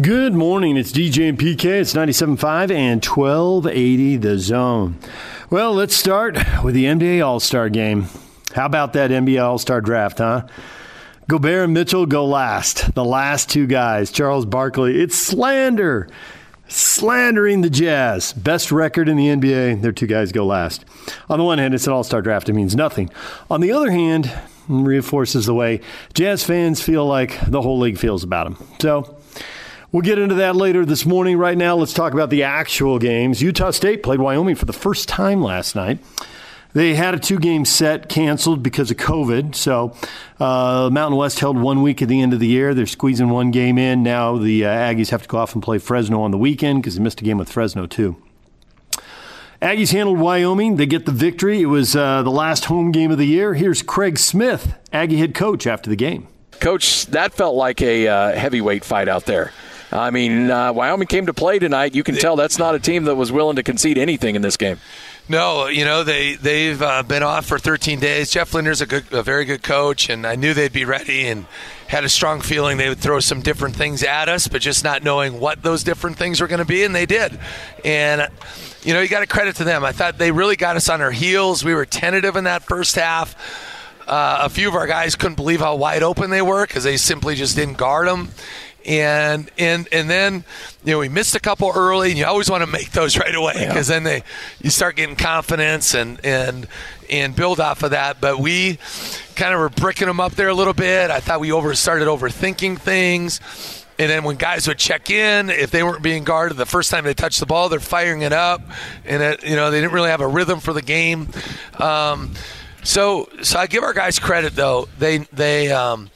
Good morning. It's DJ and PK. It's 97.5 and 1280 the zone. Well, let's start with the NBA All Star game. How about that NBA All Star draft, huh? Gobert and Mitchell go last. The last two guys. Charles Barkley. It's slander. Slandering the Jazz. Best record in the NBA. Their two guys go last. On the one hand, it's an all star draft. It means nothing. On the other hand, reinforces the way Jazz fans feel like the whole league feels about them. So, We'll get into that later this morning. Right now, let's talk about the actual games. Utah State played Wyoming for the first time last night. They had a two game set canceled because of COVID. So, uh, Mountain West held one week at the end of the year. They're squeezing one game in. Now, the uh, Aggies have to go off and play Fresno on the weekend because they missed a game with Fresno, too. Aggies handled Wyoming. They get the victory. It was uh, the last home game of the year. Here's Craig Smith, Aggie head coach, after the game. Coach, that felt like a uh, heavyweight fight out there. I mean, uh, Wyoming came to play tonight. You can tell that's not a team that was willing to concede anything in this game. No, you know they they've uh, been off for 13 days. Jeff Linder's a good, a very good coach, and I knew they'd be ready and had a strong feeling they would throw some different things at us, but just not knowing what those different things were going to be, and they did. And you know, you got to credit to them. I thought they really got us on our heels. We were tentative in that first half. Uh, a few of our guys couldn't believe how wide open they were because they simply just didn't guard them and and and then you know we missed a couple early and you always want to make those right away because yeah. then they you start getting confidence and and and build off of that but we kind of were bricking them up there a little bit i thought we over started overthinking things and then when guys would check in, if they weren't being guarded the first time they touched the ball, they're firing it up, and it, you know they didn't really have a rhythm for the game. Um, so, so I give our guys credit though. They they um,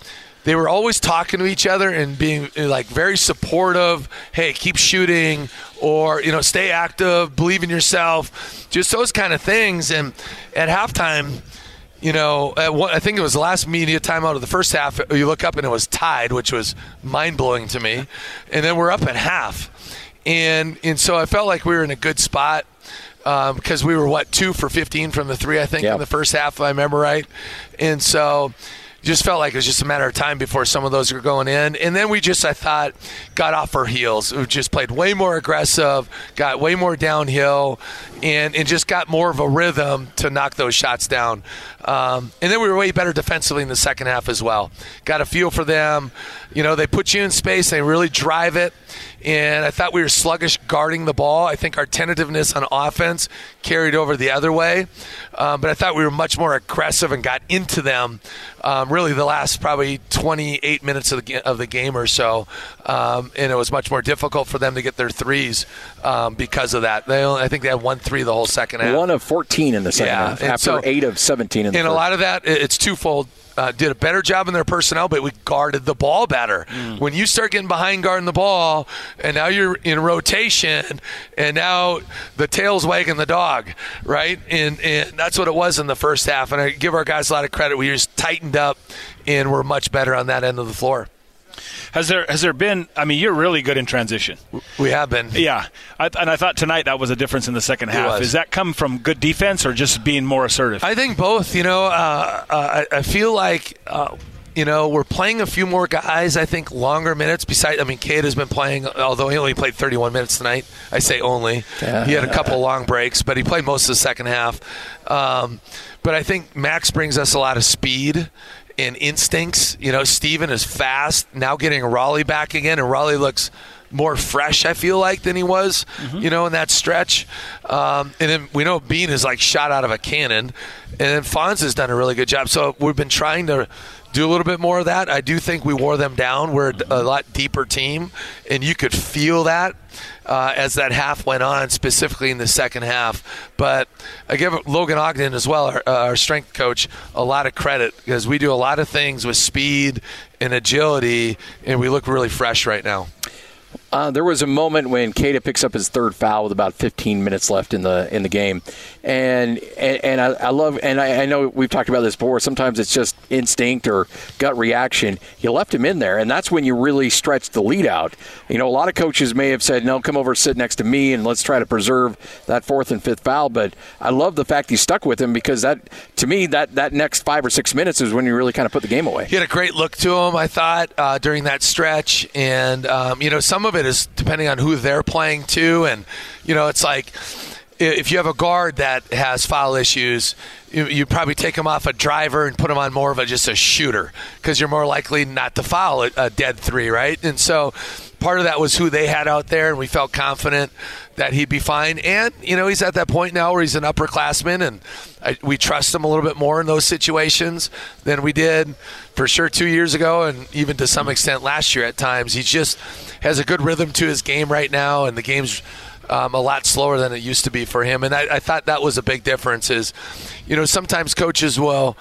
they were always talking to each other and being like very supportive. Hey, keep shooting, or you know, stay active, believe in yourself, just those kind of things. And at halftime, you know, one, I think it was the last media timeout of the first half. You look up and it was tied, which was mind blowing to me. And then we're up at half, and and so I felt like we were in a good spot because um, we were what two for 15 from the three, I think, yep. in the first half, if I remember right. And so just felt like it was just a matter of time before some of those were going in. And then we just, I thought, got off our heels. We just played way more aggressive, got way more downhill, and, and just got more of a rhythm to knock those shots down. Um, and then we were way better defensively in the second half as well. Got a feel for them. You know, they put you in space, they really drive it and I thought we were sluggish guarding the ball. I think our tentativeness on offense carried over the other way, um, but I thought we were much more aggressive and got into them. Um, really, the last probably 28 minutes of the of the game or so, um, and it was much more difficult for them to get their threes um, because of that. They only, I think they had one three the whole second half. One of 14 in the second yeah. half, and after so, eight of 17 in the And first. a lot of that, it's twofold uh, did a better job in their personnel, but we guarded the ball better. Mm. When you start getting behind guarding the ball, and now you're in rotation, and now the tail's wagging the dog, right? And, and that's what it was in the first half. And I give our guys a lot of credit. We just tightened up, and we're much better on that end of the floor. Has there has there been? I mean, you're really good in transition. We have been. Yeah, I, and I thought tonight that was a difference in the second half. Is that come from good defense or just being more assertive? I think both. You know, uh, uh, I, I, feel like. Uh, you know, we're playing a few more guys. I think longer minutes. Besides, I mean, Cade has been playing, although he only played 31 minutes tonight. I say only. Yeah. He had a couple long breaks, but he played most of the second half. Um, but I think Max brings us a lot of speed and instincts. You know, Steven is fast. Now getting Rollie back again, and Rollie looks more fresh, I feel like, than he was, mm-hmm. you know, in that stretch. Um, and then we know Bean is like shot out of a cannon. And then Fonz has done a really good job. So we've been trying to do a little bit more of that. I do think we wore them down. We're a lot deeper team, and you could feel that uh, as that half went on, specifically in the second half. But I give Logan Ogden as well, our, uh, our strength coach, a lot of credit because we do a lot of things with speed and agility, and we look really fresh right now. Uh, there was a moment when Queta picks up his third foul with about 15 minutes left in the in the game, and and, and I, I, love and I, I, know we've talked about this before. Sometimes it's just instinct or gut reaction. You left him in there, and that's when you really stretch the lead out. You know, a lot of coaches may have said, "No, come over, sit next to me, and let's try to preserve that fourth and fifth foul." But I love the fact he stuck with him because that, to me, that that next five or six minutes is when you really kind of put the game away. He had a great look to him, I thought, uh, during that stretch, and um, you know, some of it is depending on who they're playing to, and you know, it's like if you have a guard that has foul issues, you, you probably take him off a driver and put him on more of a just a shooter because you're more likely not to foul a, a dead three, right? And so part of that was who they had out there, and we felt confident that he'd be fine. And you know, he's at that point now where he's an upperclassman, and I, we trust him a little bit more in those situations than we did for sure two years ago, and even to some extent last year at times. He just has a good rhythm to his game right now, and the game's um, a lot slower than it used to be for him. And I, I thought that was a big difference. Is you know sometimes coaches will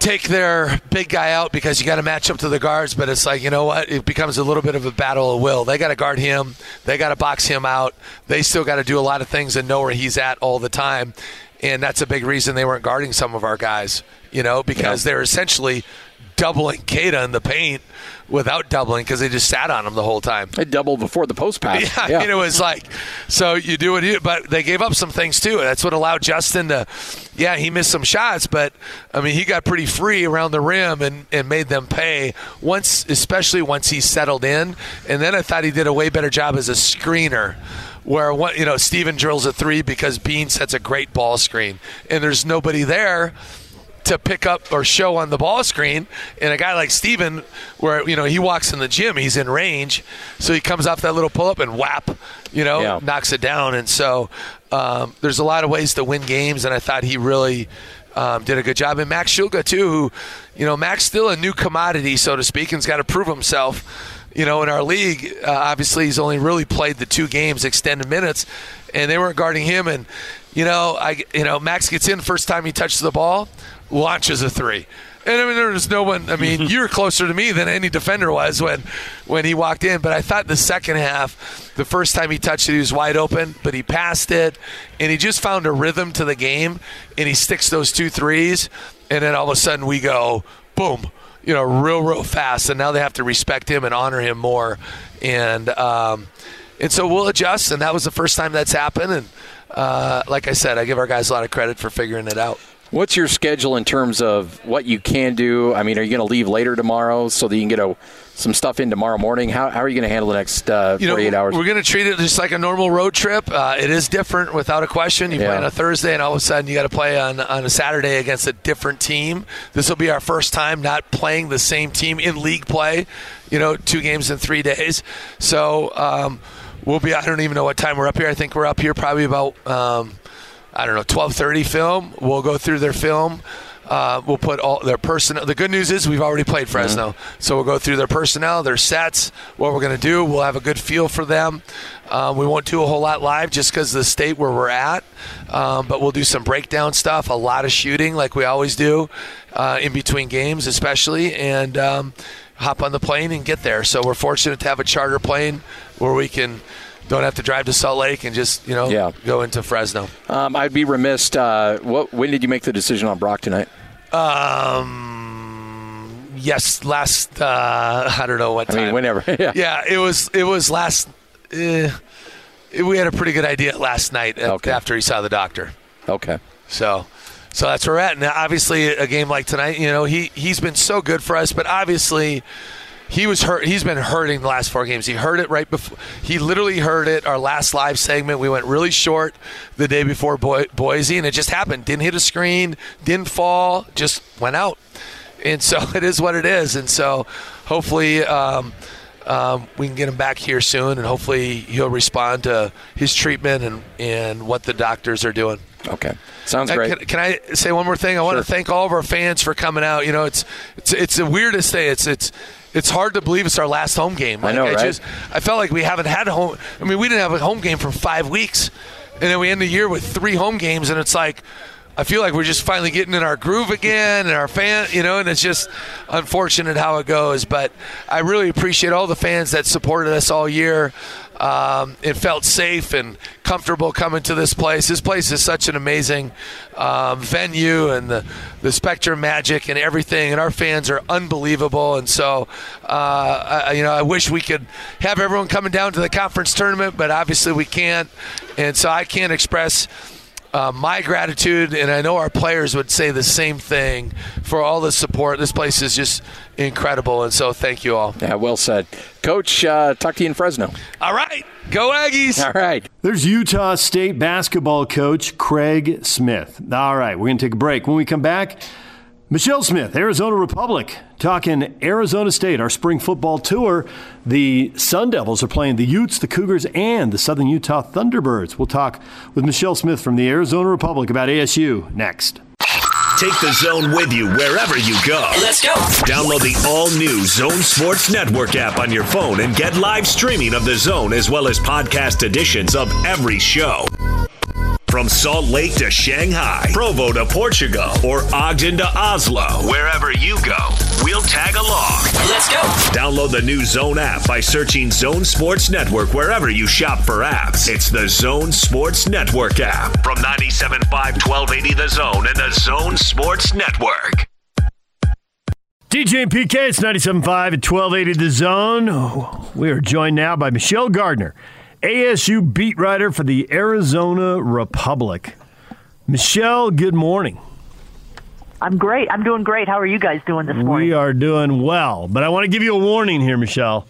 take their big guy out because you got to match up to the guards, but it's like, you know what? It becomes a little bit of a battle of will. They got to guard him, they got to box him out. They still got to do a lot of things and know where he's at all the time. And that's a big reason they weren't guarding some of our guys, you know, because yeah. they're essentially doubling Queta in the paint without doubling because they just sat on him the whole time. They doubled before the post pass. Yeah, yeah. I mean, it was like, so you do what you, but they gave up some things too. That's what allowed Justin to, yeah, he missed some shots, but I mean, he got pretty free around the rim and, and made them pay once, especially once he settled in. And then I thought he did a way better job as a screener where what you know Steven drills a three because Bean sets a great ball screen and there's nobody there to pick up or show on the ball screen. And a guy like Steven, where you know he walks in the gym, he's in range, so he comes off that little pull up and whap, you know, yeah. knocks it down. And so um, there's a lot of ways to win games, and I thought he really. Um, did a good job, and Max Shulga too. Who, you know, Max still a new commodity, so to speak, and's got to prove himself you know, in our league, uh, obviously he's only really played the two games, extended minutes, and they weren't guarding him. And you know, I, you know, Max gets in first time he touches the ball, launches a three. And I mean, there was no one. I mean, you were closer to me than any defender was when, when he walked in. But I thought the second half, the first time he touched it, he was wide open, but he passed it, and he just found a rhythm to the game, and he sticks those two threes, and then all of a sudden we go boom, you know, real real fast, and now they have to respect him and honor him more, and um, and so we'll adjust, and that was the first time that's happened, and uh, like I said, I give our guys a lot of credit for figuring it out. What's your schedule in terms of what you can do? I mean, are you going to leave later tomorrow so that you can get a, some stuff in tomorrow morning? How, how are you going to handle the next uh, 48 know, hours? We're going to treat it just like a normal road trip. Uh, it is different without a question. You yeah. play on a Thursday, and all of a sudden you got to play on, on a Saturday against a different team. This will be our first time not playing the same team in league play, you know, two games in three days. So um, we'll be, I don't even know what time we're up here. I think we're up here probably about. Um, I don't know, 12:30 film. We'll go through their film. Uh, we'll put all their personnel. The good news is we've already played Fresno, mm-hmm. so we'll go through their personnel, their sets, what we're going to do. We'll have a good feel for them. Um, we won't do a whole lot live just because of the state where we're at, um, but we'll do some breakdown stuff, a lot of shooting like we always do uh, in between games, especially, and um, hop on the plane and get there. So we're fortunate to have a charter plane where we can don't have to drive to Salt Lake and just you know yeah. go into Fresno. Um, I'd be remiss. Uh, what when did you make the decision on Brock tonight? Um, yes, last uh, I don't know what time. I mean, whenever. yeah. yeah, it was it was last. Uh, we had a pretty good idea last night okay. after he saw the doctor. Okay. So. So that's where we're at. And obviously, a game like tonight, you know, he, he's been so good for us, but obviously, he was hurt. He's been hurting the last four games. He heard it right before. He literally heard it. Our last live segment, we went really short the day before Bo- Boise, and it just happened. Didn't hit a screen, didn't fall, just went out. And so it is what it is. And so hopefully. Um, um, we can get him back here soon, and hopefully he'll respond to his treatment and, and what the doctors are doing. Okay, sounds great. Can, can, I say one more thing? I want to thank all of our fans for coming out. You know, it's it's it's the weirdest thing. It's it's it's hard to believe it's our last home game. Like, I know, I right? Just, I felt like we haven't had a home. I mean, we didn't have a home game for five weeks, and then we end the year with three home games, and it's like, I feel like we're just finally getting in our groove again, and our fan, you know, and it's just unfortunate how it goes. But I really appreciate all the fans that supported us all year. Um, it felt safe and comfortable coming to this place. This place is such an amazing um, venue, and the the Spectrum Magic and everything, and our fans are unbelievable. And so, uh, I, you know, I wish we could have everyone coming down to the conference tournament, but obviously we can't. And so I can't express uh, my gratitude, and I know our players would say the same thing for all the support. This place is just incredible, and so thank you all. Yeah, well said. Coach, uh, talk to you in Fresno. All right. Go Aggies. All right. There's Utah State basketball coach Craig Smith. All right, we're going to take a break. When we come back, Michelle Smith, Arizona Republic, talking Arizona State, our spring football tour. The Sun Devils are playing the Utes, the Cougars, and the Southern Utah Thunderbirds. We'll talk with Michelle Smith from the Arizona Republic about ASU next. Take the zone with you wherever you go. Let's go. Download the all new Zone Sports Network app on your phone and get live streaming of the zone as well as podcast editions of every show. From Salt Lake to Shanghai, Provo to Portugal, or Ogden to Oslo, wherever you go, we'll tag along. Let's go. Download the new Zone app by searching Zone Sports Network wherever you shop for apps. It's the Zone Sports Network app from 97.5 1280 The Zone and the Zone Sports Network. DJ and PK, it's 97.5 at 1280 The Zone. We are joined now by Michelle Gardner ASU beat writer for the Arizona Republic. Michelle, good morning. I'm great. I'm doing great. How are you guys doing this morning? We are doing well, but I want to give you a warning here, Michelle.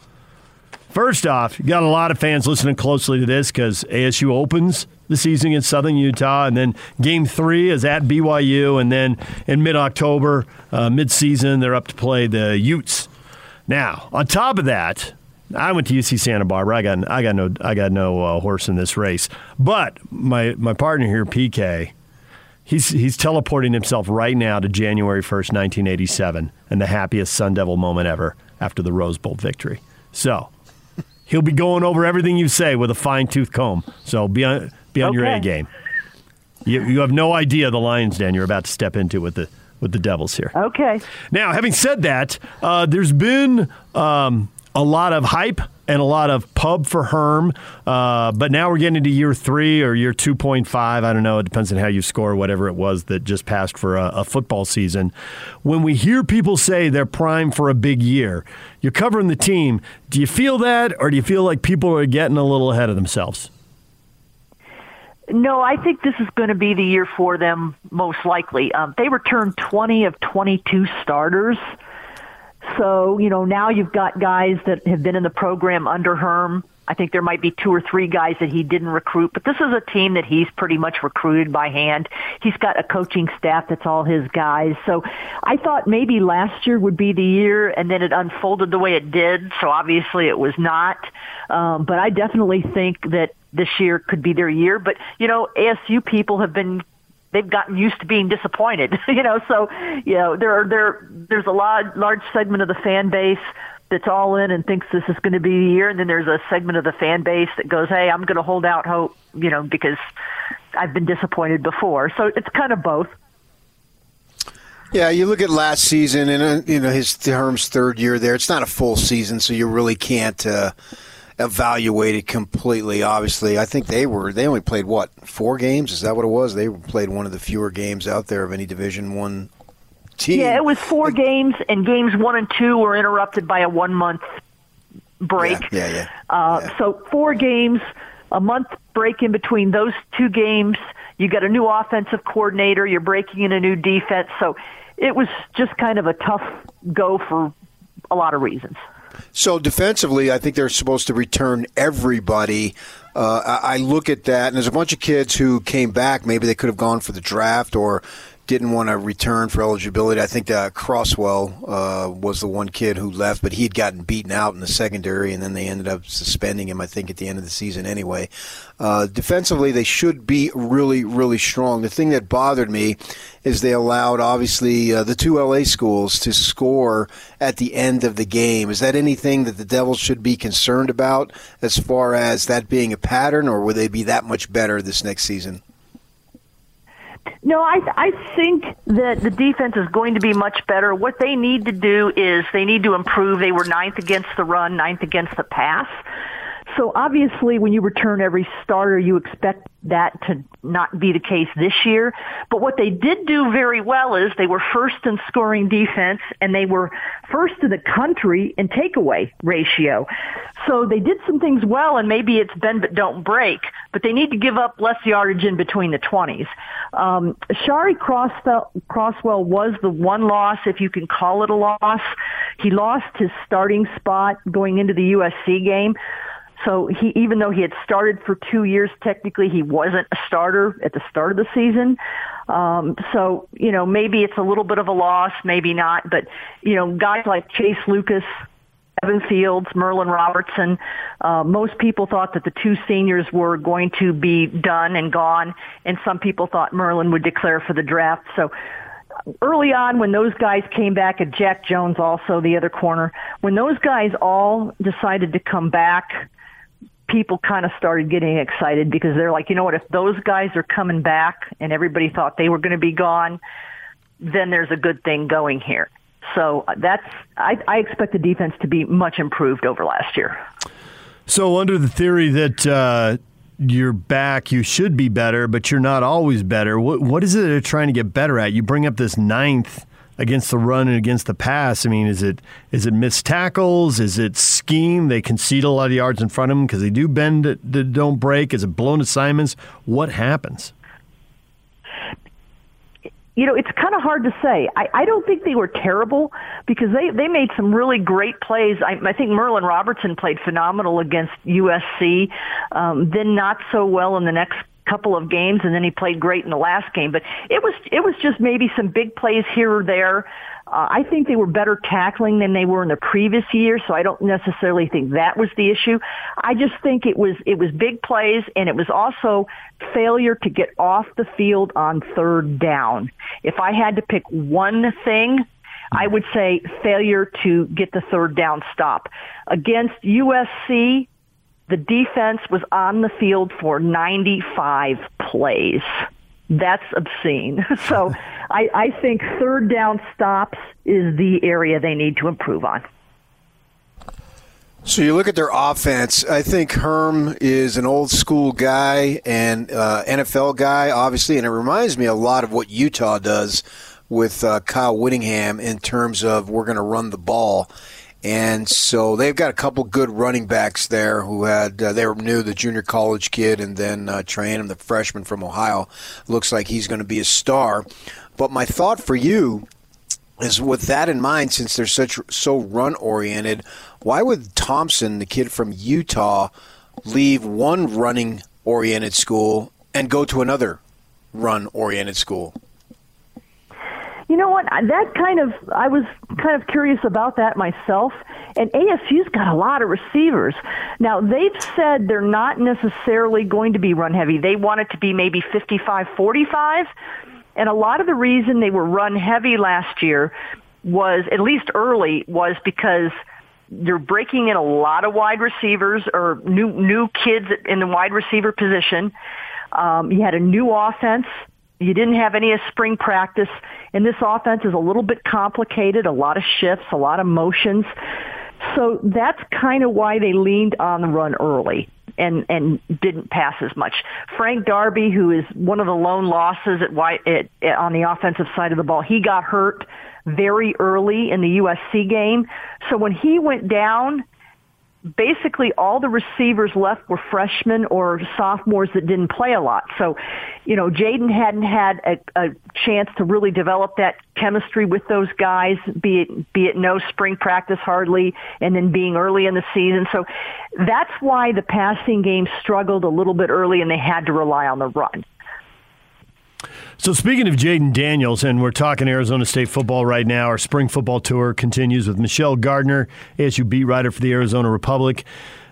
First off, you got a lot of fans listening closely to this because ASU opens the season in Southern Utah, and then Game Three is at BYU, and then in mid-October, uh, mid-season, they're up to play the Utes. Now, on top of that, I went to UC Santa Barbara. I got I got no I got no uh, horse in this race. But my my partner here, PK, he's he's teleporting himself right now to January first, nineteen eighty seven, and the happiest Sun Devil moment ever after the Rose Bowl victory. So he'll be going over everything you say with a fine tooth comb. So be on be on okay. your A game. You you have no idea the Lions Den you're about to step into with the with the Devils here. Okay. Now, having said that, uh, there's been um, a lot of hype and a lot of pub for Herm. Uh, but now we're getting into year three or year 2.5. I don't know. It depends on how you score, whatever it was that just passed for a, a football season. When we hear people say they're primed for a big year, you're covering the team. Do you feel that, or do you feel like people are getting a little ahead of themselves? No, I think this is going to be the year for them, most likely. Um, they returned 20 of 22 starters. So, you know, now you've got guys that have been in the program under Herm. I think there might be two or three guys that he didn't recruit, but this is a team that he's pretty much recruited by hand. He's got a coaching staff that's all his guys. So I thought maybe last year would be the year, and then it unfolded the way it did. So obviously it was not. Um, but I definitely think that this year could be their year. But, you know, ASU people have been they've gotten used to being disappointed, you know. So, you know, there are there there's a lot large segment of the fan base that's all in and thinks this is going to be the year, and then there's a segment of the fan base that goes, "Hey, I'm going to hold out hope," you know, because I've been disappointed before. So it's kind of both. Yeah, you look at last season, and uh, you know his Herm's third year there. It's not a full season, so you really can't. Uh, evaluated completely. Obviously, I think they were they only played what four games. Is that what it was? They played one of the fewer games out there of any Division One team. Yeah, it was four games, and games one and two were interrupted by a one month break. Yeah, yeah. yeah. Uh, yeah. So four games, a month break in between those two games. You got a new offensive coordinator. You're breaking in a new defense. So it was just kind of a tough go for a lot of reasons. So defensively, I think they're supposed to return everybody. Uh, I look at that, and there's a bunch of kids who came back. Maybe they could have gone for the draft or didn't want to return for eligibility. I think Crosswell uh, was the one kid who left, but he had gotten beaten out in the secondary, and then they ended up suspending him. I think at the end of the season, anyway. Uh, defensively, they should be really, really strong. The thing that bothered me is they allowed, obviously, uh, the two LA schools to score at the end of the game. Is that anything that the Devils should be concerned about as far as that being a pattern, or will they be that much better this next season? No, I I think that the defense is going to be much better. What they need to do is they need to improve. They were ninth against the run, ninth against the pass. So obviously, when you return every starter, you expect that to not be the case this year. But what they did do very well is they were first in scoring defense and they were first in the country in takeaway ratio. So they did some things well and maybe it's bend but don't break, but they need to give up less yardage in between the 20s. Um, Shari Crosswell, Crosswell was the one loss, if you can call it a loss. He lost his starting spot going into the USC game. So he, even though he had started for two years, technically he wasn't a starter at the start of the season. Um, so you know maybe it's a little bit of a loss, maybe not. But you know guys like Chase Lucas, Evan Fields, Merlin Robertson. Uh, most people thought that the two seniors were going to be done and gone, and some people thought Merlin would declare for the draft. So early on when those guys came back, and Jack Jones also the other corner, when those guys all decided to come back people kind of started getting excited because they're like, you know what, if those guys are coming back and everybody thought they were going to be gone, then there's a good thing going here. So uh, that's I, I expect the defense to be much improved over last year. So under the theory that uh, you're back, you should be better, but you're not always better. What what is it they're trying to get better at? You bring up this ninth against the run and against the pass? I mean, is it is it missed tackles? Is it scheme? They concede a lot of yards in front of them because they do bend that don't break. Is it blown assignments? What happens? You know, it's kind of hard to say. I, I don't think they were terrible because they, they made some really great plays. I, I think Merlin Robertson played phenomenal against USC, um, then not so well in the next couple of games, and then he played great in the last game. But it was it was just maybe some big plays here or there. Uh, I think they were better tackling than they were in the previous year, so I don't necessarily think that was the issue. I just think it was it was big plays, and it was also failure to get off the field on third down. If I had to pick one thing, I would say failure to get the third down stop. Against USC, the defense was on the field for 95 plays. That's obscene. So I, I think third down stops is the area they need to improve on. So you look at their offense. I think Herm is an old school guy and uh, NFL guy, obviously, and it reminds me a lot of what Utah does with uh, Kyle Whittingham in terms of we're going to run the ball. And so they've got a couple good running backs there who had uh, they were new, the junior college kid, and then uh, the freshman from Ohio. Looks like he's going to be a star. But my thought for you is, with that in mind, since they're such so run oriented, why would Thompson, the kid from Utah, leave one running oriented school and go to another run oriented school? You know what? That kind of I was kind of curious about that myself. And ASU's got a lot of receivers. Now they've said they're not necessarily going to be run heavy. They want it to be maybe 55-45. And a lot of the reason they were run heavy last year was at least early was because they're breaking in a lot of wide receivers or new new kids in the wide receiver position. Um, you had a new offense you didn't have any of spring practice, and this offense is a little bit complicated, a lot of shifts, a lot of motions. So that's kind of why they leaned on the run early and and didn't pass as much. Frank Darby, who is one of the lone losses at, at, at on the offensive side of the ball, he got hurt very early in the USC game. So when he went down, basically all the receivers left were freshmen or sophomores that didn't play a lot. So, you know, Jayden hadn't had a, a chance to really develop that chemistry with those guys, be it be it no spring practice hardly, and then being early in the season. So that's why the passing game struggled a little bit early, and they had to rely on the run. So speaking of Jayden Daniels, and we're talking Arizona State football right now. Our spring football tour continues with Michelle Gardner, ASU beat writer for the Arizona Republic.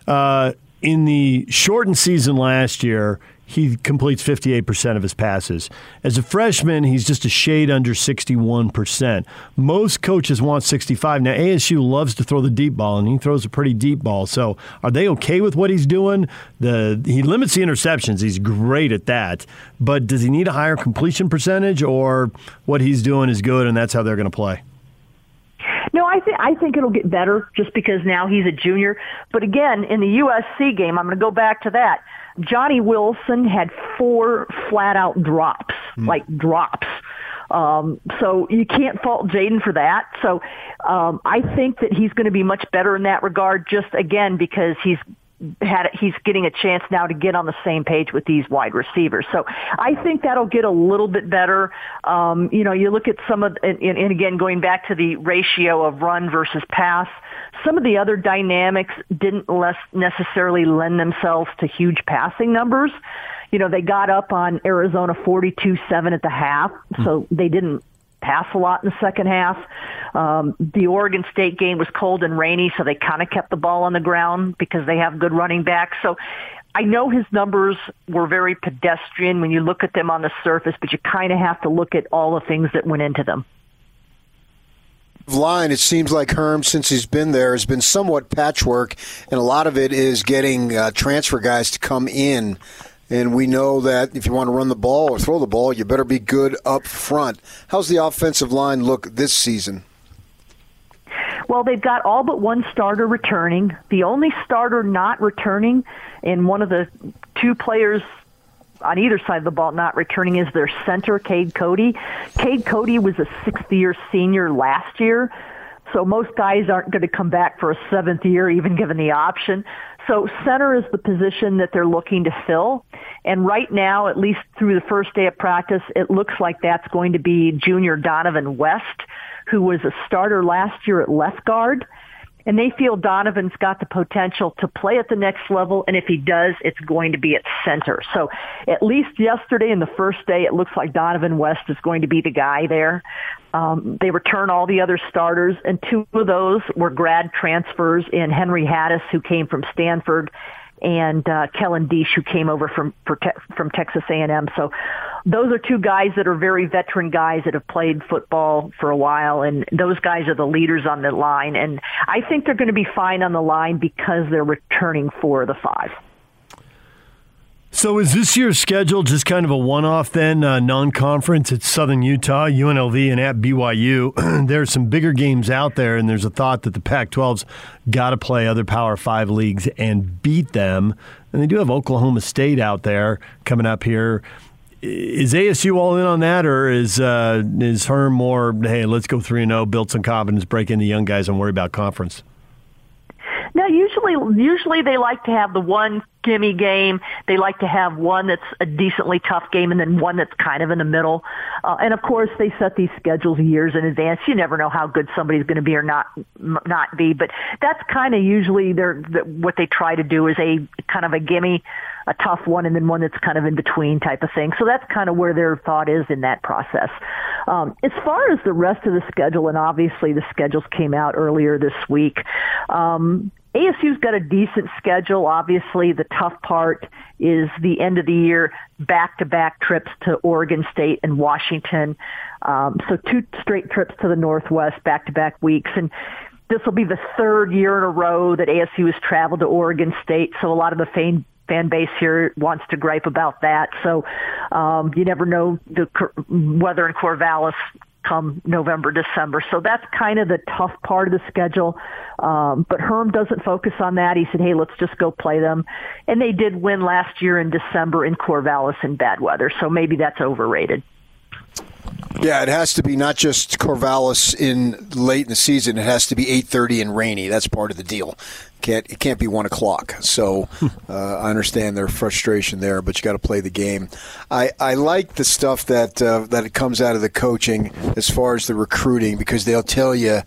Uh, in the shortened season last year, he completes 58% of his passes. As a freshman, he's just a shade under 61%. Most coaches want 65. Now, ASU loves to throw the deep ball, and he throws a pretty deep ball. So, are they okay with what he's doing? The He limits the interceptions. He's great at that. But does he need a higher completion percentage, or what he's doing is good, and that's how they're going to play? No, I think I think it'll get better just because now he's a junior. But again, in the USC game, I'm going to go back to that. Johnny Wilson had four flat out drops, mm. like drops. Um, so you can't fault Jayden for that. So um, I think that he's going to be much better in that regard. Just again because he's had he's getting a chance now to get on the same page with these wide receivers. So I think that'll get a little bit better. Um, you know, you look at some of and, and again going back to the ratio of run versus pass. Some of the other dynamics didn't less necessarily lend themselves to huge passing numbers. You know, they got up on Arizona 42-7 at the half, so they didn't pass a lot in the second half. Um, the Oregon State game was cold and rainy, so they kind of kept the ball on the ground because they have good running backs. So I know his numbers were very pedestrian when you look at them on the surface, but you kind of have to look at all the things that went into them line, it seems like Herm, since he's been there, has been somewhat patchwork, and a lot of it is getting uh, transfer guys to come in. And we know that if you want to run the ball or throw the ball, you better be good up front. How's the offensive line look this season? Well, they've got all but one starter returning. The only starter not returning, and one of the two players on either side of the ball not returning is their center, Cade Cota. Cade Cota was a sixth year senior last year. So most guys aren't going to come back for a seventh year, even given the option. So center is the position that they're looking to fill. And right now, at least through the first day of practice, it looks like that's going to be junior Dohnovan West, who was a starter last year at left guard and they feel Dohnovan's got the potential to play at the next level, and if he does, it's going to be at center. So at least yesterday and the first day, it looks like Dohnovan West is going to be the guy there. Um, they return all the other starters, and two of those were grad transfers in Henry Hattis, who came from Stanford, and uh, Kellen Diesch, who came over from from Texas A&M. So those are two guys that are very veteran guys that have played football for a while, and those guys are the leaders on the line. And I think they're going to be fine on the line because they're returning four of the five. So is this year's schedule just kind of a one-off then, uh, non-conference? It's Southern Utah, UNLV, and at BYU. there's some bigger games out there, and there's a thought that the Pac-12's got to play other Power Five leagues and beat them. And they do have Oklahoma State out there coming up here. Is ASU all in on that, or is uh, is Herm more? Hey, let's go three and zero, oh, build some confidence, break in the young guys, and worry about conference. No, usually usually they like to have the one gimme game. They like to have one that's a decently tough game and then one that's kind of in the middle. Uh, and of course, they set these schedules years in advance. You never know how good somebody's going to be or not not be. But that's kind of usually their the, what they try to do is a kind of a gimme, a tough one, and then one that's kind of in between type of thing. So that's kind of where their thought is in that process. Um, as far as the rest of the schedule, and obviously the schedules came out earlier this week. Um, ASU's got a decent schedule. Obviously, the tough part is the end of the year back-to-back trips to Oregon State and Washington. Um, so two straight trips to the Northwest, back-to-back weeks, and this will be the third year in a row that ASU has traveled to Oregon State. So a lot of the fan fan base here wants to gripe about that. So um, you never know the weather in Corvallis come November, December. So that's kind of the tough part of the schedule. Um, but Herm doesn't focus on that. He said, hey, let's just go play them. And they did win last year in December in Corvallis in bad weather. So maybe that's overrated. Yeah, it has to be not just Corvallis in late in the season. It has to be eight thirty and rainy. That's part of the deal. Can't it can't be one o'clock. So uh, I understand their frustration there, but you got to play the game. I, I like the stuff that uh, that it comes out of the coaching as far as the recruiting because they'll tell you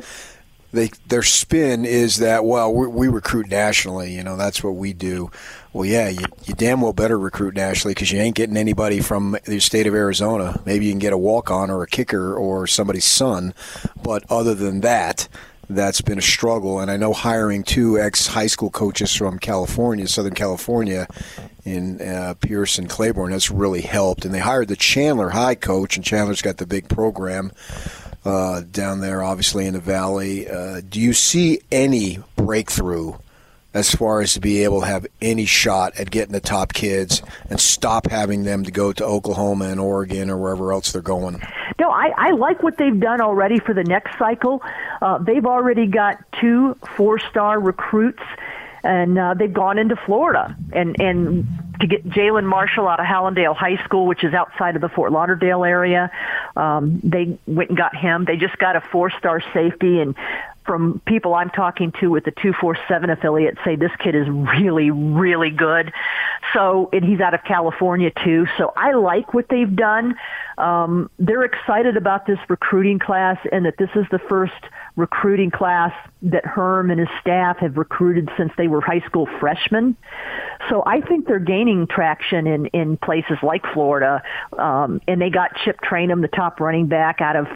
they their spin is that well we, we, recruit nationally you know that's what we do well yeah you, you damn well better recruit nationally because you ain't getting anybody from the state of arizona maybe you can get a walk-on or a kicker or somebody's son but other than that that's been a struggle and i know hiring two ex high school coaches from california southern california in uh, Pierce and Claiborne. That's really helped. And they hired the Chandler High coach, and Chandler's got the big program uh, down there, obviously in the valley. Uh, do you see any breakthrough as far as to be able to have any shot at getting the top kids and stop having them to go to Oklahoma and Oregon or wherever else they're going? No, I, I like what they've done already for the next cycle. Uh, they've already got two four-star recruits and uh, they've gone into Florida and and to get Jalen Marshall out of Hallandale High School, which is outside of the Fort Lauderdale area. Um, they went and got him. They just got a four-star safety, and from people I'm talking to with the 247 affiliate say this kid is really, really good. So, and he's out of California too. So I like what they've done. Um, they're excited about this recruiting class and that this is the first recruiting class that Herm and his staff have recruited since they were high school freshmen. So I think they're gaining traction in, in places like Florida. Um, and they got Chip Trayanum, the top running back out of,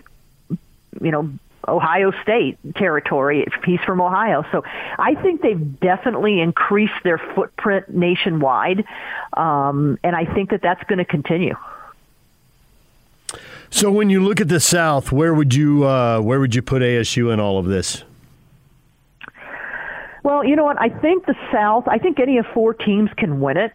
you know, Ohio State territory. He's from Ohio. So I think they've definitely increased their footprint nationwide. Um, and I think that that's going to continue. So when you look at the South, where would you uh, where would you put ASU in all of this? Well, you know what? I think the South. I think any of four teams can win it.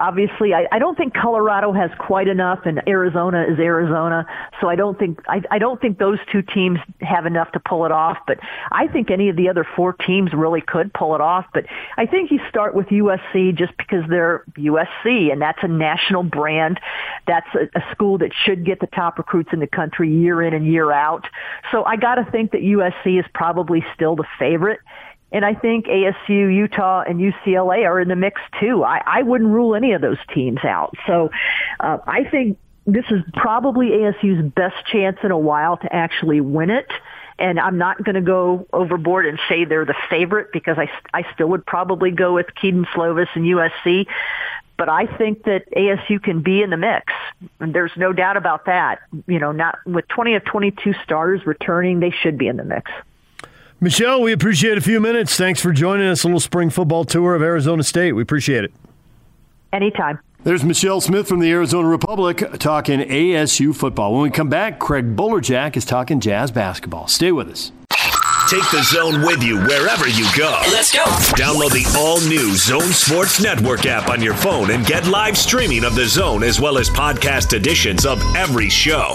Obviously, I, I don't think Colorado has quite enough, and Arizona is Arizona. So I don't think I, I don't think those two teams have enough to pull it off. But I think any of the other four teams really could pull it off. But I think you start with USC just because they're USC, and that's a national brand. That's a, a school that should get the top recruits in the country year in and year out. So I got to think that USC is probably still the favorite. And I think ASU, Utah, and UCLA are in the mix too. I, I wouldn't rule any of those teams out. So uh, I think this is probably ASU's best chance in a while to actually win it. And I'm not going to go overboard and say they're the favorite because I, I still would probably go with Kedon Slovis and USC. But I think that ASU can be in the mix. And there's no doubt about that. You know, not with 20 of 22 starters returning, they should be in the mix. Michelle, we appreciate a few minutes. Thanks for joining us. A little spring football tour of Arizona State. We appreciate it. Anytime. There's Michelle Smith from the Arizona Republic talking ASU football. When we come back, Craig Bolerjack is talking jazz basketball. Stay with us. Take the zone with you wherever you go. Let's go. Download the all new Zone Sports Network app on your phone and get live streaming of the zone as well as podcast editions of every show.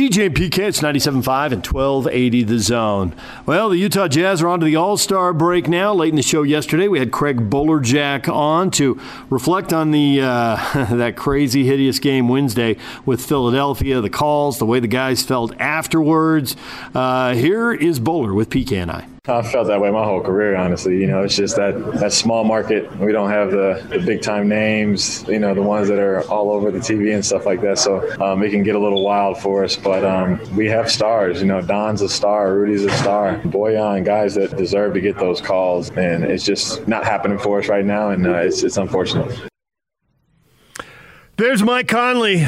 DJ and PK, it's 97.5 and 1280 The Zone. Well, the Utah Jazz are on to the All Star break now. Late in the show yesterday, we had Craig Bolerjack on to reflect on the uh, that crazy, hideous game Wednesday with Philadelphia, the calls, the way the guys felt afterwards. Uh, here is Bowler with PK and I. I felt that way my whole career, honestly. You know, it's just that that small market. We don't have the, the big time names, you know, the ones that are all over the TV and stuff like that. So um, it can get a little wild for us. But um, we have stars. You know, Don's a star, Rudy's a star, Bojan, guys that deserve to get those calls, and it's just not happening for us right now, and uh, it's it's unfortunate. There's Mike Conley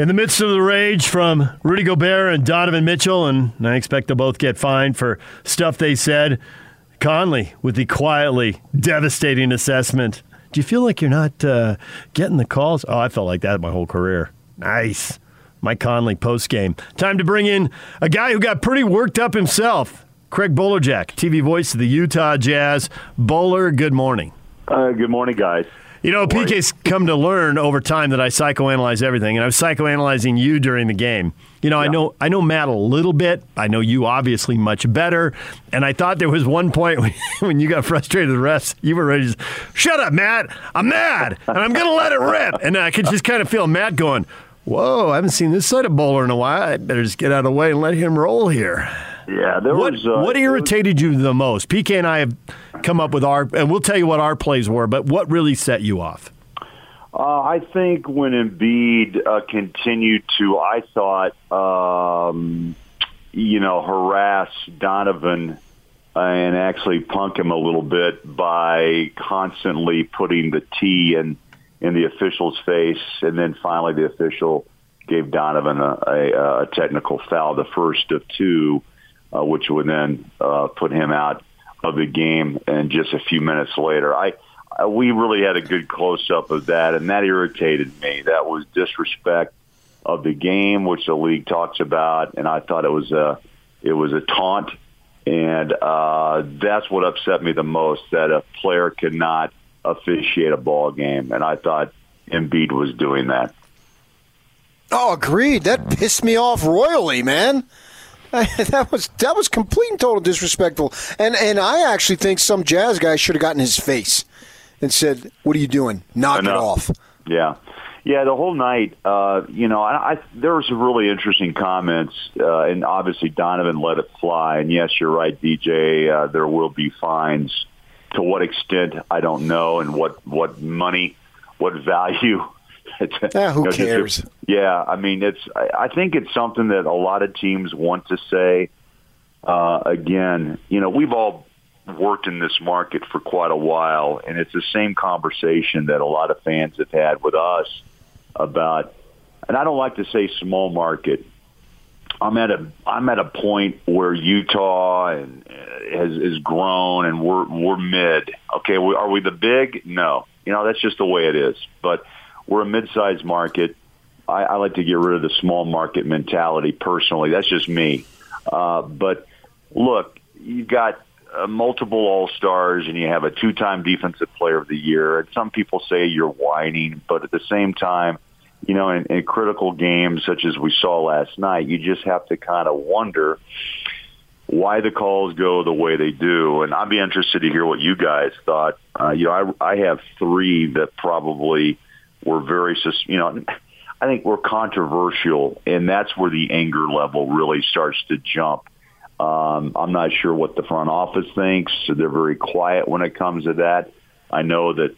in the midst of the rage from Rudy Gobert and Donovan Mitchell, and I expect they'll both get fined for stuff they said. Conley with the quietly devastating assessment. Do you feel like you're not uh, getting the calls? Oh, I felt like that my whole career. Nice. Mike Conley post game. Time to bring in a guy who got pretty worked up himself. Craig Bolerjack, TV voice of the Utah Jazz. Bowler, good morning. Uh, good morning, guys. You know, PK's come to learn over time that I psychoanalyze everything, and I was psychoanalyzing you during the game. You know, yeah. I know I know Matt a little bit. I know you obviously much better. And I thought there was one point when you got frustrated with the refs, you were ready to shut up, Matt. I'm mad, and I'm going to let it rip. And I could just kind of feel Matt going, "Whoa, I haven't seen this side of Bowler in a while. I better just get out of the way and let him roll here." Yeah, there what, was. Uh, what irritated you the most? PK and I have come up with our, and we'll tell you what our plays were. But what really set you off? Uh, I think when Embiid uh, continued to, I thought, um, you know, harass Donovan and actually punk him a little bit by constantly putting the T in in the official's face, and then finally the official gave Donovan a, a, a technical foul, the first of two, uh, which would then uh, put him out of the game. And just a few minutes later, I we really had a good close up of that, and that irritated me. That was disrespect of the game, which the league talks about, and I thought it was a it was a taunt, and uh, that's what upset me the most. That a player cannot officiate a ball game, and I thought Embiid was doing that. Oh, agreed. That pissed me off royally, man. that was that was complete and total disrespectful. And and I actually think some jazz guy should have gotten his face and said, "What are you doing? Knock Enough. it off." Yeah. Yeah, the whole night, uh, you know, I, I, there were some really interesting comments, uh, and obviously Donovan let it fly. And yes, you're right, DJ. Uh, there will be fines. To what extent, I don't know, and what what money, what value. Yeah, who you know, cares? Just, yeah, I mean, it's. I, think it's something that a lot of teams want to say. Uh, again, you know, we've all worked in this market for quite a while, and it's the same conversation that a lot of fans have had with us about. And I don't like to say small market. I'm at a I'm at a point where Utah and uh, has is grown, and we're we're mid. Okay, we, are we the big? No, you know that's just the way it is. But we're a mid-sized market. I, I like to get rid of the small market mentality. Personally, that's just me. Uh, but look, you've got uh, multiple All Stars and you have a two time Defensive Player of the Year. And some people say you're whining, but at the same time, you know, in, in critical games such as we saw last night, you just have to kind of wonder why the calls go the way they do. And I'd be interested to hear what you guys thought. Uh, you know, I, I have three that probably were very, you know, I think were controversial, and that's where the anger level really starts to jump. Um, I'm not sure what the front office thinks. They're very quiet when it comes to that. I know that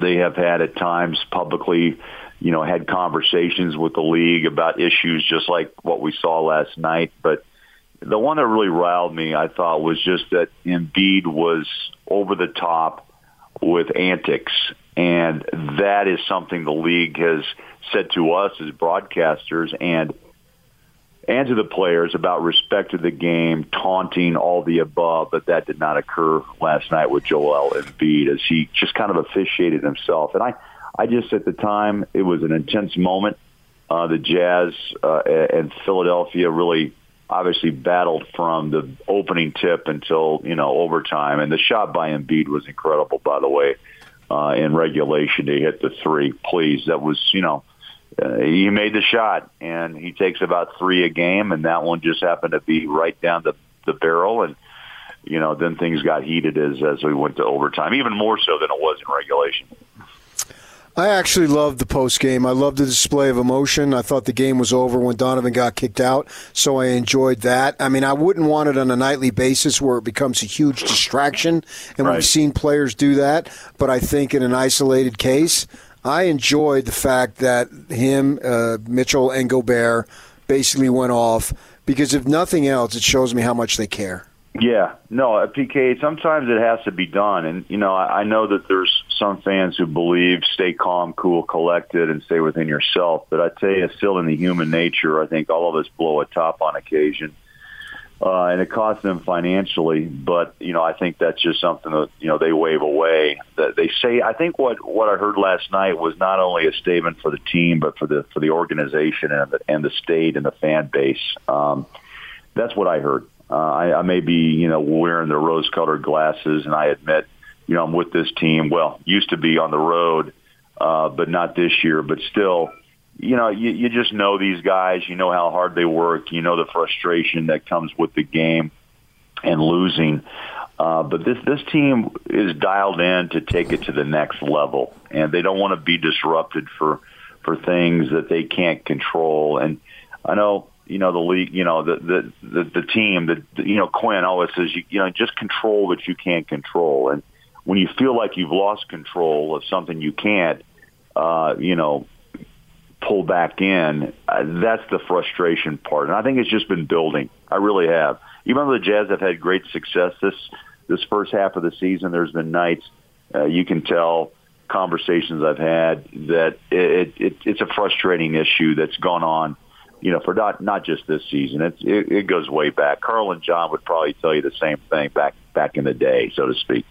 they have had at times publicly, you know, had conversations with the league about issues just like what we saw last night. But the one that really riled me, I thought, was just that Embiid was over the top with antics. And that is something the league has said to us as broadcasters. And and to the players about respect to the game, taunting, all the above, but that did not occur last night with Joel Embiid as he just kind of officiated himself. And I, I just at the time it was an intense moment. Uh, the Jazz uh, and Philadelphia really obviously battled from the opening tip until you know overtime, and the shot by Embiid was incredible. By the way, uh, in regulation to hit the three, please, that was you know uh, he made the shot, and he takes about three a game, and that one just happened to be right down the the barrel, and you know then things got heated as as we went to overtime, even more so than it was in regulation. I actually loved the post game. I loved the display of emotion. I thought the game was over when Donovan got kicked out, so I enjoyed that. I mean, I wouldn't want it on a nightly basis where it becomes a huge distraction, and right. we've seen players do that. But I think in an isolated case, I enjoyed the fact that him, uh, Mitchell, and Gobert basically went off because if nothing else, it shows me how much they care. Yeah, no, PK, sometimes it has to be done. And, you know, I, I know that there's some fans who believe stay calm, cool, collected, and stay within yourself. But I tell you, still in the human nature, I think all of us blow a top on occasion uh, and it costs them financially. But you know, I think that's just something that you know they wave away. That they say. I think what what I heard last night was not only a statement for the team, but for the for the organization and the and the state and the fan base. Um, that's what I heard. Uh, I, I may be you know wearing the rose-colored glasses, and I admit, you know, I'm with this team. Well, used to be on the road, uh, but not this year. But still you know, you, you just know these guys. You know how hard they work. You know the frustration that comes with the game and losing. Uh, but this this team is dialed in to take it to the next level, and they don't want to be disrupted for for things that they can't control. And I know you know the league, you know the the the, the team, the, the you know Quinn always says you you know just control what you can't control, and when you feel like you've lost control of something you can't, uh, you know pull back in, uh, that's the frustration part. And I think it's just been building. I really have. Even though the Jazz have had great success this this first half of the season, there's been nights uh, you can tell conversations I've had that it, it, it's a frustrating issue that's gone on, you know, for not not just this season. It's, it, it goes way back. Carl and John would probably tell you the same thing back back in the day, so to speak.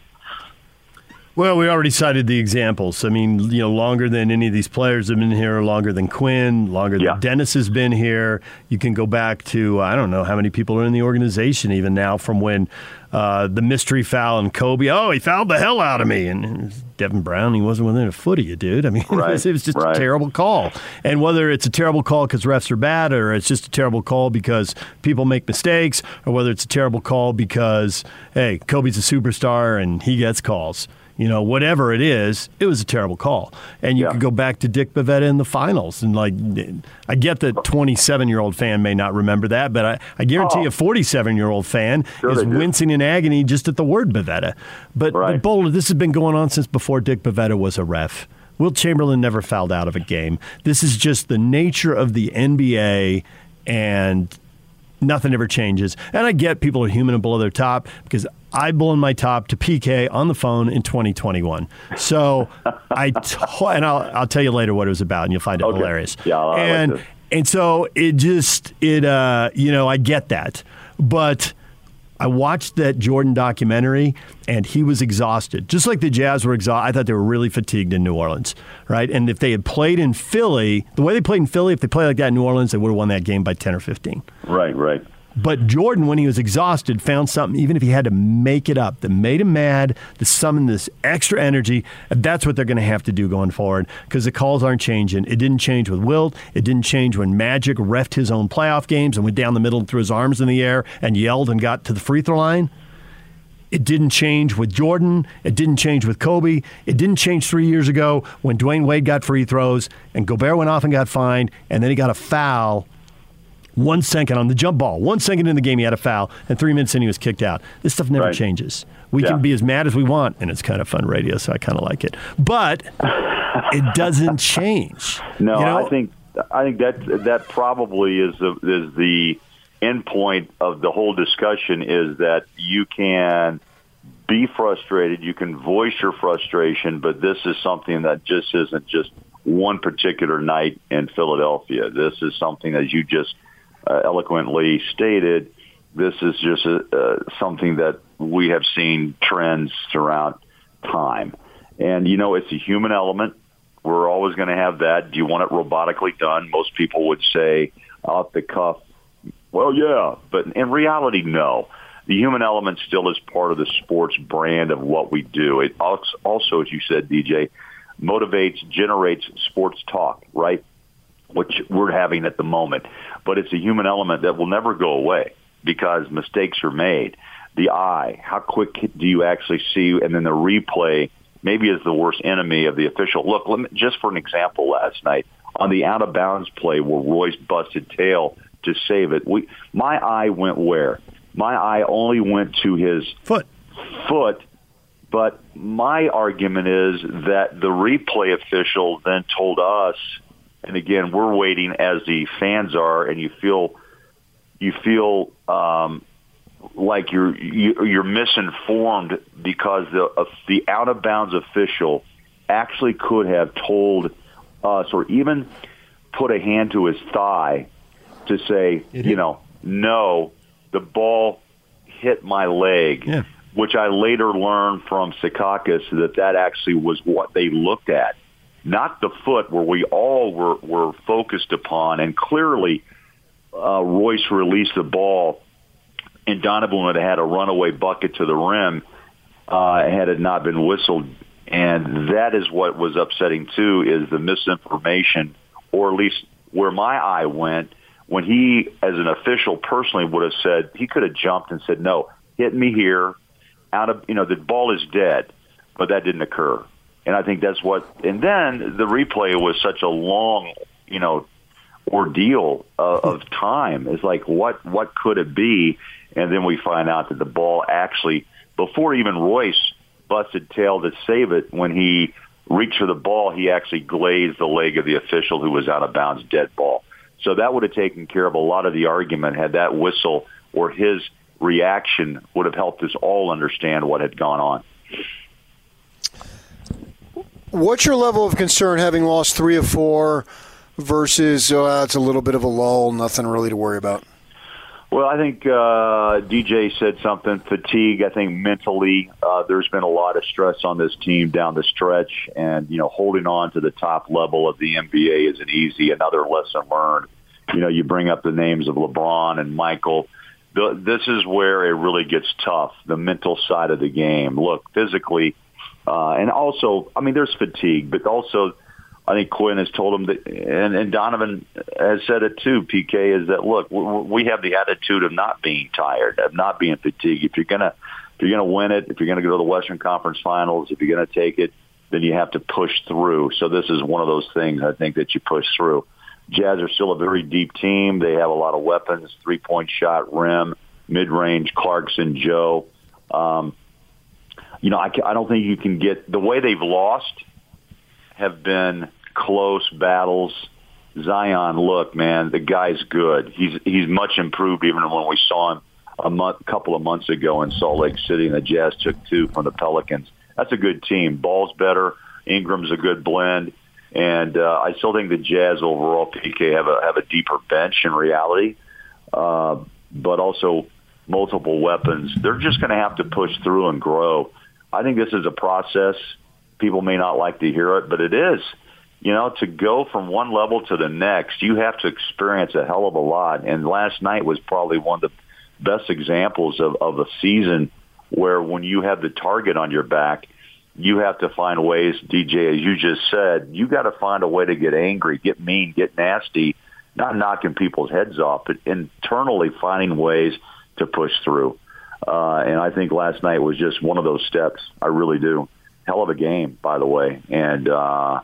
Well, we already cited the examples. I mean, you know, longer than any of these players have been here, longer than Quinn, longer yeah. than Dennis has been here. You can go back to I don't know how many people are in the organization even now from when uh, the mystery foul and Kobe. Oh, he fouled the hell out of me, and Devin Brown. He wasn't within a foot of you, dude. I mean, right. it, was, it, was, just right. a terrible call. And whether it's a terrible call because refs are bad, or it's just a terrible call because people make mistakes, or whether it's a terrible call because hey, Kobe's a superstar and he gets calls you know, whatever it is, it was a terrible call. And you yeah. could go back to Dick Bavetta in the finals. And, like, I get that 27 year old fan may not remember that, but I, I guarantee oh. a 47 year old fan sure is wincing in agony just at the word Bavetta. But, right. but Bowler, this has been going on since before Dick Bavetta was a ref. Wilt Chamberlain never fouled out of a game. This is just the nature of the NBA, and nothing ever changes. And I get people are human and below their top because I've blown my top to PK on the phone in 2021. So I t- and I'll I'll tell you later what it was about, and you'll find it okay. hilarious. Yeah, I'll and like and so it just it uh you know I get that, but. I watched that Jordan documentary and he was exhausted. Just like the Jazz were exhausted. I thought they were really fatigued in New Orleans, right? And if they had played in Philly, the way they played in Philly, if they played like that in New Orleans, they would have won that game by 10 or 15. Right, right. But Jordan, when he was exhausted, found something, even if he had to make it up, that made him mad, to summon this extra energy. That's what they're going to have to do going forward because the calls aren't changing. It didn't change with Wilt. It didn't change when Magic refed his own playoff games and went down the middle and threw his arms in the air and yelled and got to the free throw line. It didn't change with Jordan. It didn't change with Kobe. It didn't change three years ago when Dwyane Wade got free throws and Gobert went off and got fined, and then he got a foul one second on the jump ball. One second in the game, he had a foul, and three minutes in, he was kicked out. This stuff never right. changes. We yeah. can be as mad as we want, and it's kind of fun radio, so I kind of like it. But it doesn't change. No, you know? I think I think that that probably is the is the end point of the whole discussion is that you can be frustrated, you can voice your frustration, but this is something that just isn't just one particular night in Philadelphia. This is something that you just uh, eloquently stated, this is just a, something that we have seen trends throughout time. And, you know, it's a human element. We're always going to have that. Do you want it robotically done? Most people would say off the cuff, well, yeah. But in reality, no. The human element still is part of the sports brand of what we do. It also, as you said, DJ, motivates, generates sports talk, right? Which we're having at the moment. But it's a human element that will never go away because mistakes are made. The eye, how quick do you actually see? And then the replay maybe is the worst enemy of the official. Look, let me, just for an example, last night on the out of bounds play where Royce busted tail to save it, we my eye went where? My eye only went to his foot. Foot. But my argument is that the replay official then told us and again, we're waiting as the fans are, and you feel you feel um, like you're you're misinformed because the uh, the out of bounds official actually could have told us, or even put a hand to his thigh to say, you know, no, the ball hit my leg. Yeah. Which I later learned from Secaucus that that actually was what they looked at not the foot where we all were, were focused upon. And clearly, uh, Royce released the ball, and Donovan would have had a runaway bucket to the rim uh, had it not been whistled. And that is what was upsetting too, is the misinformation, or at least where my eye went when he, as an official, personally would have said he could have jumped and said, "No, hit me here." Out of you know, the ball is dead, but that didn't occur. And I think that's what. And then the replay was such a long, you know, ordeal uh, of time. It's like what what could it be? And then we find out that the ball actually, before even Royce busted tail to save it, when he reached for the ball, he actually glazed the leg of the official who was out of bounds, dead ball. So that would have taken care of a lot of the argument had that whistle or his reaction would have helped us all understand what had gone on. What's your level of concern having lost three of four versus uh, it's a little bit of a lull, nothing really to worry about? Well, I think uh, DJ said something. Fatigue. I think mentally, uh, there's been a lot of stress on this team down the stretch, and you know, holding on to the top level of the NBA isn't easy. Another lesson learned. You know, you bring up the names of LeBron and Michael. The, this is where it really gets tough. The mental side of the game. Look, physically, uh, and also, I mean, there's fatigue, but also I think Quinn has told him that, and, and Donovan has said it too. PK is that look, we have the attitude of not being tired, of not being fatigued. If you're gonna, if you're gonna win it, if you're gonna go to the Western Conference Finals, if you're gonna take it, then you have to push through. So this is one of those things I think that you push through. Jazz are still a very deep team. They have a lot of weapons: three point shot, rim, mid range, Clarkson, Joe. Um, you know, I, I don't think you can get the way they've lost have been close battles. Zion, look, man, the guy's good. He's he's much improved even when we saw him a month, couple of months ago in Salt Lake City, and the Jazz took two from the Pelicans. That's a good team. Ball's better. Ingram's a good blend, and uh, I still think the Jazz overall, PK, have a have a deeper bench in reality, uh, but also multiple weapons. They're just going to have to push through and grow. I think this is a process. People may not like to hear it, but it is you know, to go from one level to the next, you have to experience a hell of a lot. And last night was probably one of the best examples of, of a season where when you have the target on your back, you have to find ways, DJ, as you just said, you got to find a way to get angry, get mean, get nasty, not knocking people's heads off, but internally finding ways to push through. Uh, and I think last night was just one of those steps. I really do. Hell of a game, by the way. And, uh,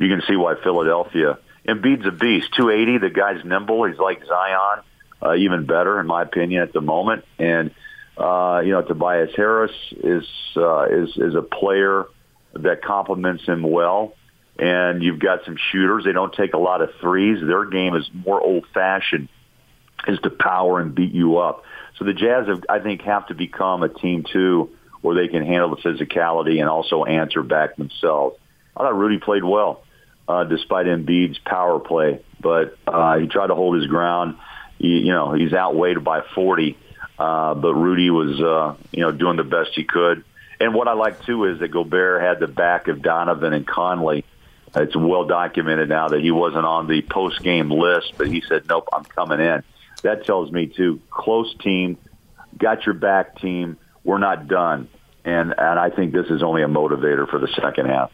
you can see why Philadelphia. Embiid's a beast. 280. The guy's nimble. He's like Zion, uh, even better in my opinion at the moment. And uh, you know, Tobias Harris is uh, is is a player that complements him well. And you've got some shooters. They don't take a lot of threes. Their game is more old fashioned, is to power and beat you up. So the Jazz, have, I think, have to become a team too, where they can handle the physicality and also answer back themselves. I thought Rudy played well uh, despite Embiid's power play. But uh, he tried to hold his ground. He, you know, he's outweighed by 40. Uh, but Rudy was, uh, you know, doing the best he could. And what I like too is that Gobert had the back of Donovan and Conley. It's well documented now that he wasn't on the post game list, but he said, "Nope, I'm coming in." That tells me too. Close team, got your back team. We're not done, and and I think this is only a motivator for the second half.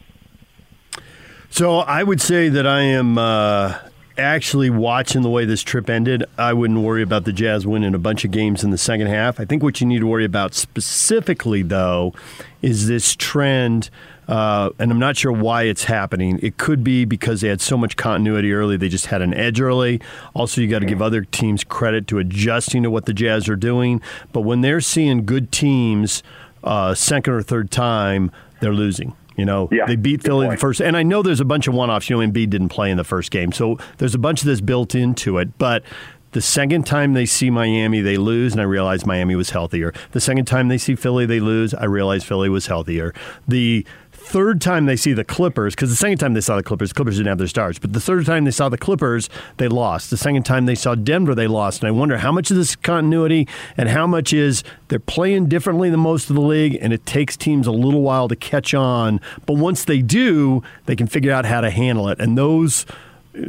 So I would say that I am uh, actually watching the way this trip ended. I wouldn't worry about the Jazz winning a bunch of games in the second half. I think what you need to worry about specifically, though, is this trend. Uh, and I'm not sure why it's happening. It could be because they had so much continuity early, they just had an edge early. Also, you got to give other teams credit to adjusting to what the Jazz are doing. But when they're seeing good teams uh, second or third time, they're losing. You know, yeah, they beat Philly the first, and I know there's a bunch of one-offs. You know, Embiid didn't play in the first game, so there's a bunch of this built into it. But the second time they see Miami, they lose, and I realize Miami was healthier. The second time they see Philly, they lose. I realize Philly was healthier. The third time they see the Clippers, because the second time they saw the Clippers, the Clippers didn't have their stars. But the third time they saw the Clippers, they lost. The second time they saw Denver, they lost. And I wonder how much of this continuity and how much is they're playing differently than most of the league, and it takes teams a little while to catch on. But once they do, they can figure out how to handle it. And those.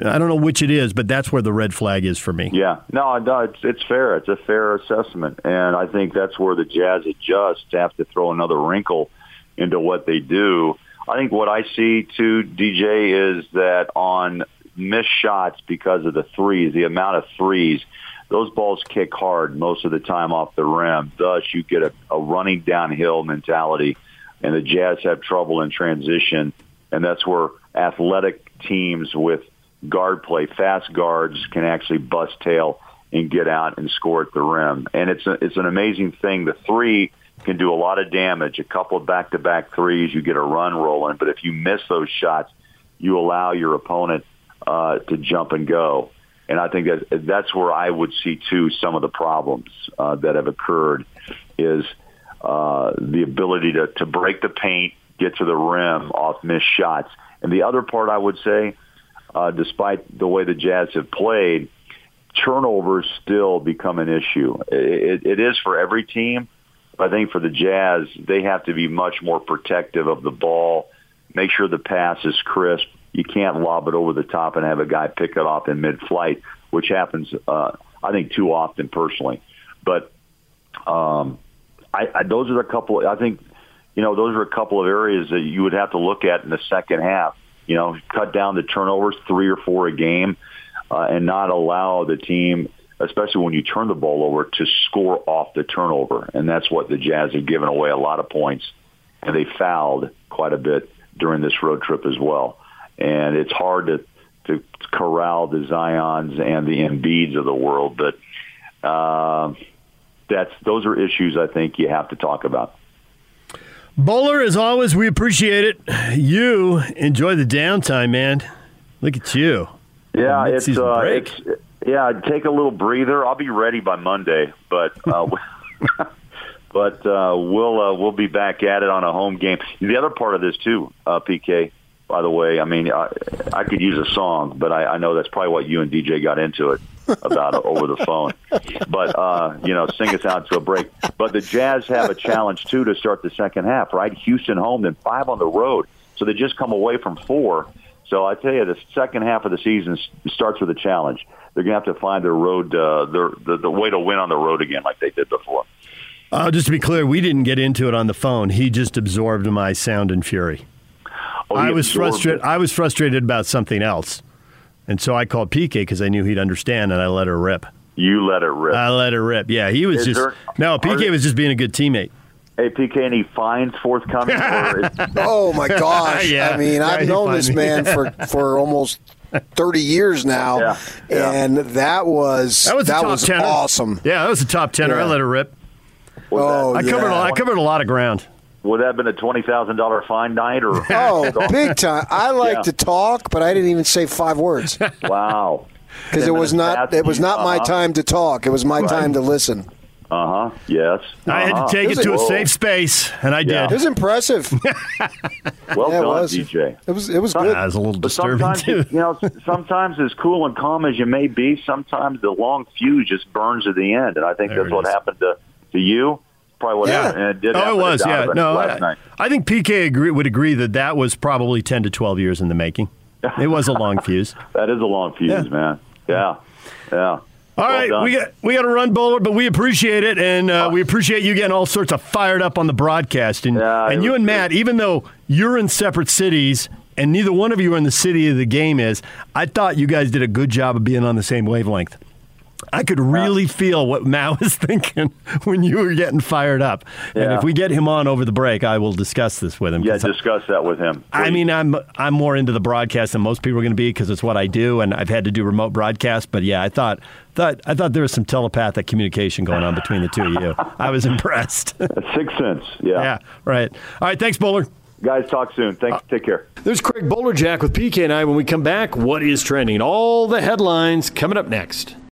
I don't know which it is, but that's where the red flag is for me. Yeah, no, no, it's it's fair. It's a fair assessment, and I think that's where the Jazz adjust to have to throw another wrinkle into what they do. I think what I see too, DJ, is that on missed shots because of the threes, the amount of threes, those balls kick hard most of the time off the rim. Thus, you get a, a running downhill mentality, and the Jazz have trouble in transition, and that's where athletic teams with guard play, fast guards, can actually bust tail and get out and score at the rim. And it's a, it's an amazing thing. The three can do a lot of damage. A couple of back-to-back threes, you get a run rolling. But if you miss those shots, you allow your opponent uh, to jump and go. And I think that that's where I would see too some of the problems uh, that have occurred is uh, the ability to, to break the paint, get to the rim off missed shots. And the other part I would say, uh, despite the way the Jazz have played, turnovers still become an issue. It, it, it is for every team. I think for the Jazz, they have to be much more protective of the ball, make sure the pass is crisp. You can't lob it over the top and have a guy pick it off in mid-flight, which happens, uh, I think, too often personally. But um, I, I, those are a couple. I think, you know, those are a couple of areas that you would have to look at in the second half. You know, cut down the turnovers, three or four a game, uh, and not allow the team especially when you turn the ball over, to score off the turnover. And that's what the Jazz have given away a lot of points, and they fouled quite a bit during this road trip as well. And it's hard to to corral the Zion's and the Embiids of the world, but uh, that's those are issues I think you have to talk about. Bowler, as always, we appreciate it. You enjoy the downtime, man. Look at you. Yeah, it's uh, it's yeah, take a little breather. I'll be ready by Monday, but uh, but uh, we'll uh, we'll be back at it on a home game. The other part of this too, uh, PK. By the way, I mean I, I could use a song, but I, I know that's probably what you and DJ got into it about over the phone. But uh, you know, sing us out to a break. But the Jazz have a challenge too to start the second half. Right, Houston home, then five on the road. So they just come away from four. So I tell you, the second half of the season starts with a challenge they're going to have to find their road, uh, their, the, the way to win on the road again, like they did before. Uh, just to be clear, we didn't get into it on the phone. He just absorbed my sound and fury. Oh, I was frustrated. I was frustrated about something else, and so I called PK because I knew he'd understand, and I let her rip. You let her rip. I let her rip. Yeah, he was Is just there, no. PK was just being a good teammate. Hey, PK, any fines forthcoming? oh my gosh! yeah. I mean, I've known this man for for almost 30 years now, yeah, yeah. and that was that was, that was awesome. Yeah, that was a top tenor. Yeah. I let her rip. oh, I covered I covered a lot of ground. Would that have been a twenty thousand dollar fine night or? oh, big time! I like to talk, but I didn't even say five words. Wow. Because it was not it was not my uh-huh. time to talk. It was my right. time to listen. Uh huh. Yes. Uh-huh. I had to uh-huh. take it, it to a safe space, and I yeah. did. It was impressive. well yeah, done, it DJ. It was. It was good. That was a little disturbing too. You know, sometimes as cool and calm as you may be, sometimes the long fuse just burns at the end, and I think there that's what is. happened to to you. Probably what yeah. happened. And it did oh, it was. Yeah. No, I, I, think PK agree, would agree that that was probably ten to twelve years in the making. It was a long fuse. that is a long fuse, yeah. man. Yeah. Yeah. All well right, done. we got we got to run, Bowler, but we appreciate it, and uh, we appreciate you getting all sorts of fired up on the broadcast. And yeah, and you and Matt, even though you're in separate cities and neither one of you are in the city of the game is, I thought you guys did a good job of being on the same wavelength. I could really yeah. feel what Matt was thinking when you were getting fired up. Yeah. And if we get him on over the break, I will discuss this with him. Yeah, discuss that with him. Please. I mean, I'm I'm more into the broadcast than most people are going to be because it's what I do, and I've had to do remote broadcast. But yeah, I thought thought I thought there was some telepathic communication going on between the two of you. I was impressed. Six cents. Yeah. Yeah. Right. All right. Thanks, Bowler. Guys, talk soon. Thanks. Uh, Take care. There's Craig Bolerjack with PK and I. When we come back, what is trending? All the headlines coming up next.